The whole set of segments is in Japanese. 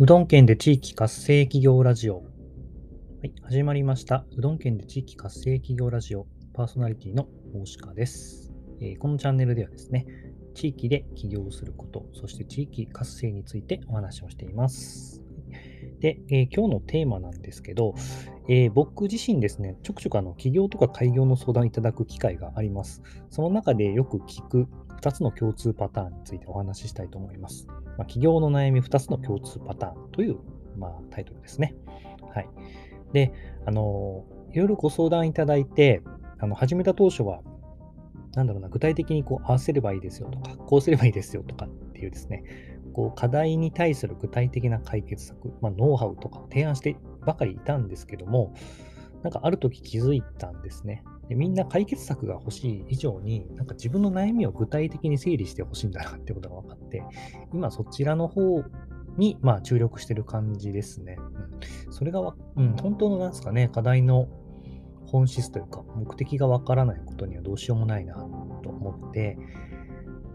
うどん県で地域活性企業ラジオ。はい、始まりました。うどん県で地域活性企業ラジオ。パーソナリティの大鹿です、えー、このチャンネルではですね、地域で起業すること、そして地域活性についてお話をしています。で、えー、今日のテーマなんですけど、えー、僕自身ですね、ちょくちょくあの起業とか開業の相談いただく機会があります。その中でよく聞く2つの共通パターンについてお話ししたいと思います。まあ、起業の悩み2つの共通パターンという、まあ、タイトルですね。はい。で、あの、いろいろご相談いただいて、あの始めた当初は、なんだろうな、具体的にこう合わせればいいですよとか、こうすればいいですよとかっていうですね、こう課題に対する具体的な解決策、まあ、ノウハウとか提案してばかりいたんですけども、なんかある時気づいたんですね。でみんな解決策が欲しい以上に、なんか自分の悩みを具体的に整理してほしいんだなってことが分かって、今そちらの方に、まあ、注力してる感じですね。うん、それが、うん、本当のなんですかね、課題の本質というか、目的が分からないことにはどうしようもないなと思って、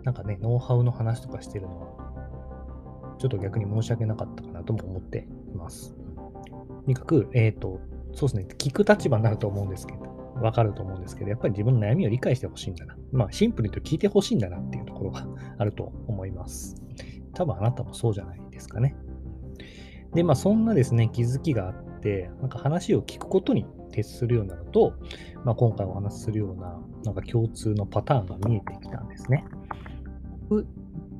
なんかね、ノウハウの話とかしてるのは、ちょっと逆に申し訳なかったかなとも思っています。とにかく、えっ、ー、と、そうですね、聞く立場になると思うんですけど、わかると思うんですけど、やっぱり自分の悩みを理解してほしいんだな。まあ、シンプルにと聞いてほしいんだなっていうところが あると思います。多分あなたもそうじゃないですかね。で、まあ、そんなですね、気づきがあって、なんか話を聞くことに徹するようになると、まあ、今回お話しするような、なんか共通のパターンが見えてきたんですね。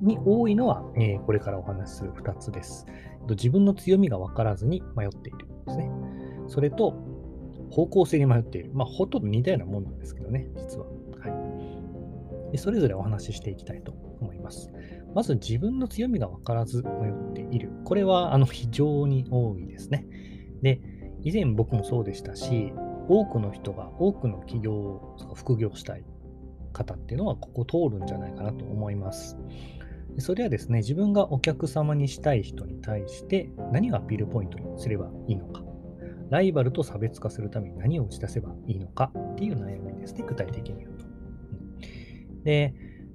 に多いのは、えー、これからお話しする2つです。自分の強みが分からずに迷っているんですね。それと、方向性に迷っている。まあ、ほとんど似たようなもんなんですけどね、実は。はい。でそれぞれお話ししていきたいと思います。まず、自分の強みが分からず迷っている。これは、あの、非常に多いですね。で、以前僕もそうでしたし、多くの人が、多くの企業を、副業したい方っていうのは、ここ通るんじゃないかなと思います。それはですね、自分がお客様にしたい人に対して何をアピールポイントにすればいいのか。ライバルと差別化するために何を打ち出せばいいのかっていう悩みですね、具体的に言うと。で、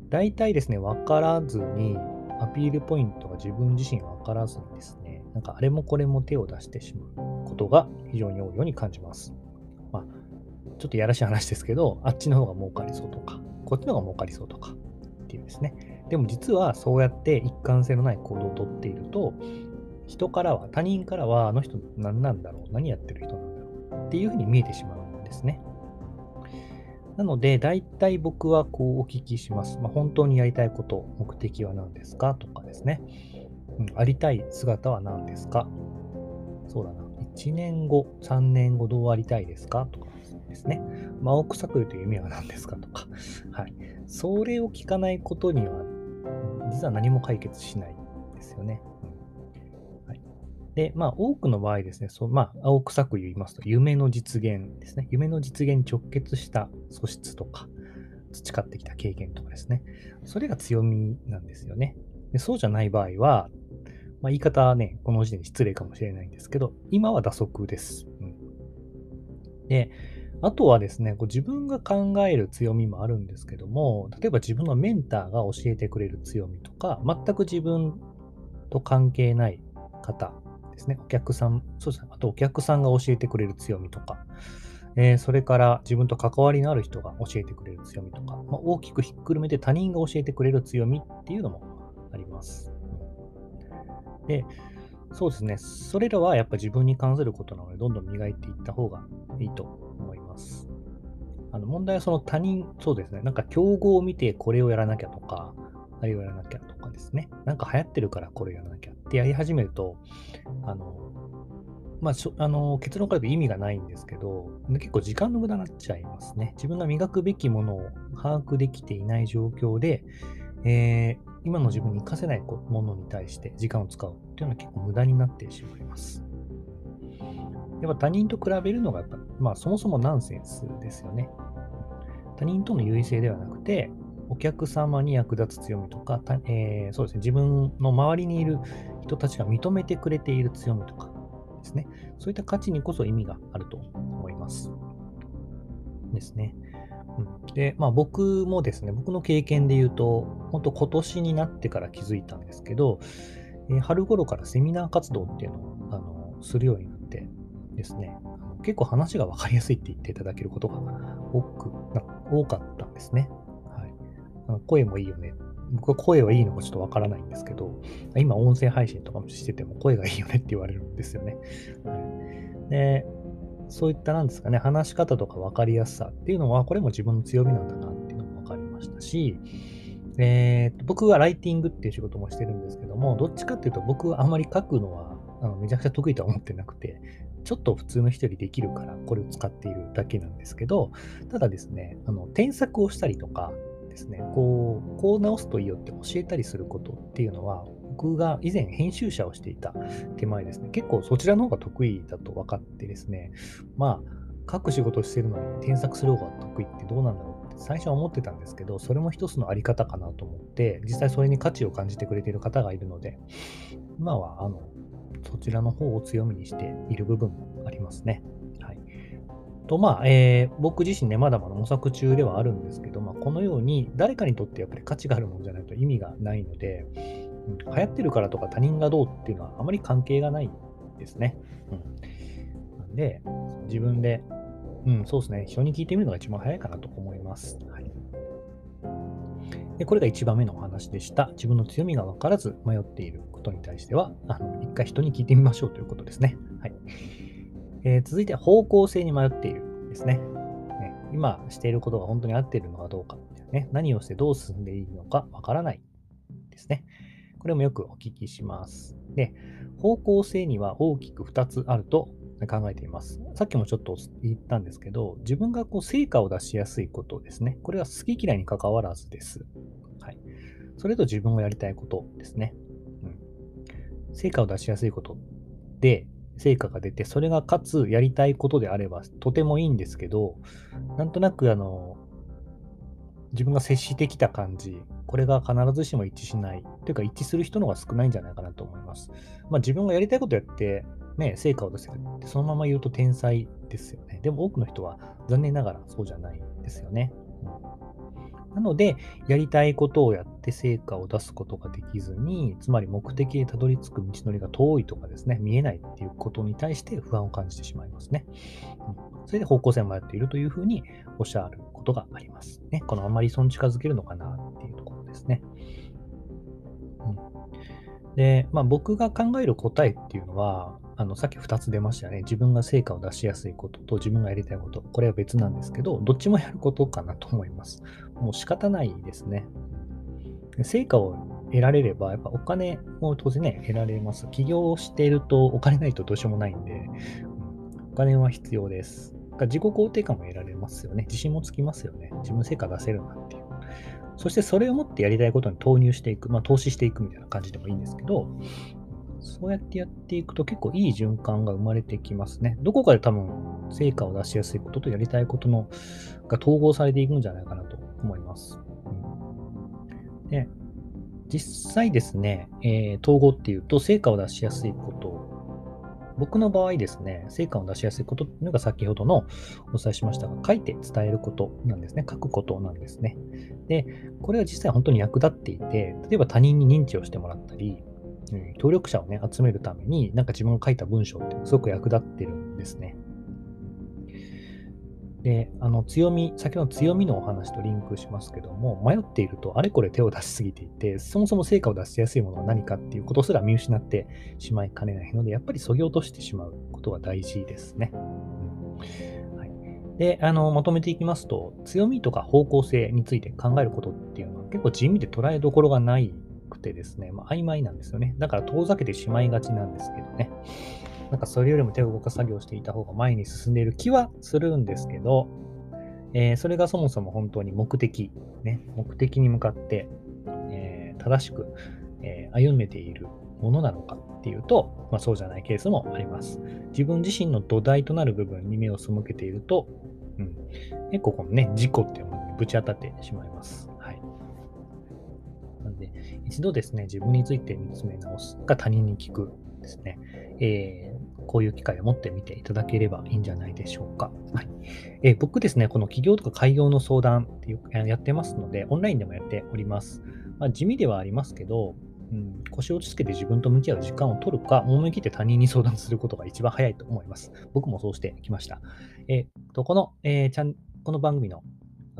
大体ですね、分からずに、アピールポイントが自分自身分からずにですね、なんかあれもこれも手を出してしまうことが非常に多いように感じます。まあ、ちょっとやらしい話ですけど、あっちの方が儲かりそうとか、こっちの方が儲かりそうとかっていうですね。でも実はそうやって一貫性のない行動をとっていると、人からは、他人からは、あの人何なんだろう、何やってる人なんだろうっていうふうに見えてしまうんですね。なので、大体僕はこうお聞きします。まあ、本当にやりたいこと、目的は何ですか？とかですね、うん。ありたい姿は何ですか？そうだな。1年後、3年後どうありたいですか？とかですね。まあ、青臭く言うと夢は何ですか？とか。はい。それを聞かないことには、実は何も解決しないんですよね。で、まあ、多くの場合ですね、そうまあ、青臭く言いますと、夢の実現ですね。夢の実現に直結した素質とか、培ってきた経験とかですね。それが強みなんですよね。でそうじゃない場合は、まあ、言い方はね、この時点で失礼かもしれないんですけど、今は打足です。うん、で、あとはですね、こう自分が考える強みもあるんですけども、例えば自分のメンターが教えてくれる強みとか、全く自分と関係ない方ですね。お客さん、そうですね。あとお客さんが教えてくれる強みとか、えー、それから自分と関わりのある人が教えてくれる強みとか、まあ、大きくひっくるめて他人が教えてくれる強みっていうのもあります。で、そうですね。それらはやっぱ自分に関することなので、どんどん磨いていった方がいいと思います。あの問題はその他人、そうですね。なんか競合を見てこれをやらなきゃとか、あれをやらなきゃとかですね。なんか流行ってるからこれやらなきゃってやり始めると、あの、まあ、あの結論から言うと意味がないんですけど、結構時間の無駄になっちゃいますね。自分が磨くべきものを把握できていない状況で、えー、今の自分に活かせないものに対して時間を使うっていうのは結構無駄になってしまいます。やっぱ他人と比べるのがやっぱ、まあ、そもそもナンセンスですよね。他人との優位性ではなくて、お客様に役立つ強みとか、えー、そうですね、自分の周りにいる人たちが認めてくれている強みとかですね、そういった価値にこそ意味があると思います。ですね。うん、で、まあ僕もですね、僕の経験で言うと、本当今年になってから気づいたんですけど、えー、春頃からセミナー活動っていうのをあのするようになってですね、結構話が分かりやすいって言っていただけることが多くな多かったんですね。声もいいよね。僕は声はいいのかちょっとわからないんですけど、今音声配信とかもしてても声がいいよねって言われるんですよね。はい、でそういったなんですかね、話し方とか分かりやすさっていうのは、これも自分の強みなんだなっていうのも分かりましたし、えー、僕はライティングっていう仕事もしてるんですけども、どっちかっていうと僕はあまり書くのはあのめちゃくちゃ得意とは思ってなくて、ちょっと普通の人よりできるからこれを使っているだけなんですけど、ただですね、あの添削をしたりとかですね、こう、こう直すといいよって教えたりすることっていうのは、僕が以前編集者をしていた手前ですね、結構そちらの方が得意だと分かってですね、まあ、書く仕事をしてるのに添削する方が得意ってどうなんだろうって最初は思ってたんですけど、それも一つのあり方かなと思って、実際それに価値を感じてくれている方がいるので、今はあのそちらの方を強みにしている部分もありますね。と、まあ、えー、僕自身ね、まだまだ模索中ではあるんですけど、まあ、このように誰かにとってやっぱり価値があるものじゃないと意味がないので、うん、流行ってるからとか他人がどうっていうのはあまり関係がないですね。うん。なんで、自分で、うん、そうですね、人に聞いてみるのが一番早いかなと思います。はい。でこれが1番目のお話でした。自分の強みが分からず迷っていることに対しては、あの一回人に聞いてみましょうということですね。はいえー、続いて、方向性に迷っているですね。ね今していることが本当に合っているのかどうか、ね、何をしてどう進んでいいのか分からないですね。これもよくお聞きします。で、方向性には大きく2つあると考えています。さっきもちょっと言ったんですけど、自分がこう成果を出しやすいことですね。これは好き嫌いに関わらずです。はい。それと自分がやりたいことですね。うん。成果を出しやすいことで、成果が出て、それがかつやりたいことであればとてもいいんですけど、なんとなくあの、自分が接してきた感じ、これが必ずしも一致しない。というか一致する人の方が少ないんじゃないかなと思います。まあ自分がやりたいことやって、ね、成果を出せるって、そのまま言うと天才ですよね。でも多くの人は残念ながらそうじゃないですよね。なので、やりたいことをやって成果を出すことができずに、つまり目的へたどり着く道のりが遠いとかですね、見えないっていうことに対して不安を感じてしまいますね。それで方向性を迷っているというふうにおっしゃることがあります。ね、このあまりそに近づけるのかなっていうところですね。うん、で、まあ、僕が考える答えっていうのは、あの、さっき2つ出ましたね。自分が成果を出しやすいことと自分がやりたいこと。これは別なんですけど、どっちもやることかなと思います。もう仕方ないですね。成果を得られれば、やっぱお金も当然ね、得られます。起業しているとお金ないとどうしようもないんで、お金は必要です。自己肯定感も得られますよね。自信もつきますよね。自分成果出せるなっていう。そしてそれを持ってやりたいことに投入していく、まあ投資していくみたいな感じでもいいんですけど、そうやってやっていくと結構いい循環が生まれてきますね。どこかで多分成果を出しやすいこととやりたいことのが統合されていくんじゃないかなと思います。うん、で実際ですね、えー、統合っていうと成果を出しやすいこと、僕の場合ですね、成果を出しやすいことっていうのが先ほどのお伝えしましたが、書いて伝えることなんですね。書くことなんですね。で、これは実際本当に役立っていて、例えば他人に認知をしてもらったり、うん、協力者をね、集めるために、なんか自分が書いた文章ってすごく役立ってるんですね。で、あの強み、先ほどの強みのお話とリンクしますけども、迷っているとあれこれ手を出しすぎていて、そもそも成果を出しやすいものは何かっていうことすら見失ってしまいかねないので、やっぱり削ぎ落としてしまうことが大事ですね。はい、で、あの、まとめていきますと、強みとか方向性について考えることっていうのは結構地味で捉えどころがないくてですね、まあ、曖昧なんですよね。だから遠ざけてしまいがちなんですけどね。なんかそれよりも手を動かす作業していた方が前に進んでいる気はするんですけど、えー、それがそもそも本当に目的、ね、目的に向かって、えー、正しく、えー、歩めているものなのかっていうと、まあ、そうじゃないケースもあります。自分自身の土台となる部分に目を背けていると、うん、結構このね、事故っていうものにぶち当たってしまいます。で、一度ですね、自分について見つめ直すか他人に聞くですね、えー、こういう機会を持ってみていただければいいんじゃないでしょうか。はいえー、僕ですね、この企業とか開業の相談っていうやってますので、オンラインでもやっております。まあ、地味ではありますけど、腰を落ち着けて自分と向き合う時間を取るか、思い切って他人に相談することが一番早いと思います。僕もそうしてきました。えー、とこの、えー、ちゃんこの番組の、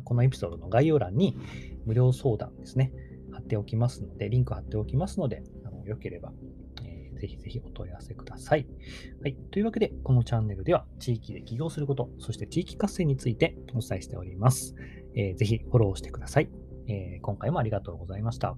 このエピソードの概要欄に無料相談ですね、っておきますので、リンク貼っておきますので、あのよければ、えー、ぜひぜひお問い合わせください。はい。というわけで、このチャンネルでは地域で起業すること、そして地域活性についてお伝えしております。えー、ぜひフォローしてください。えー、今回もありがとうございました。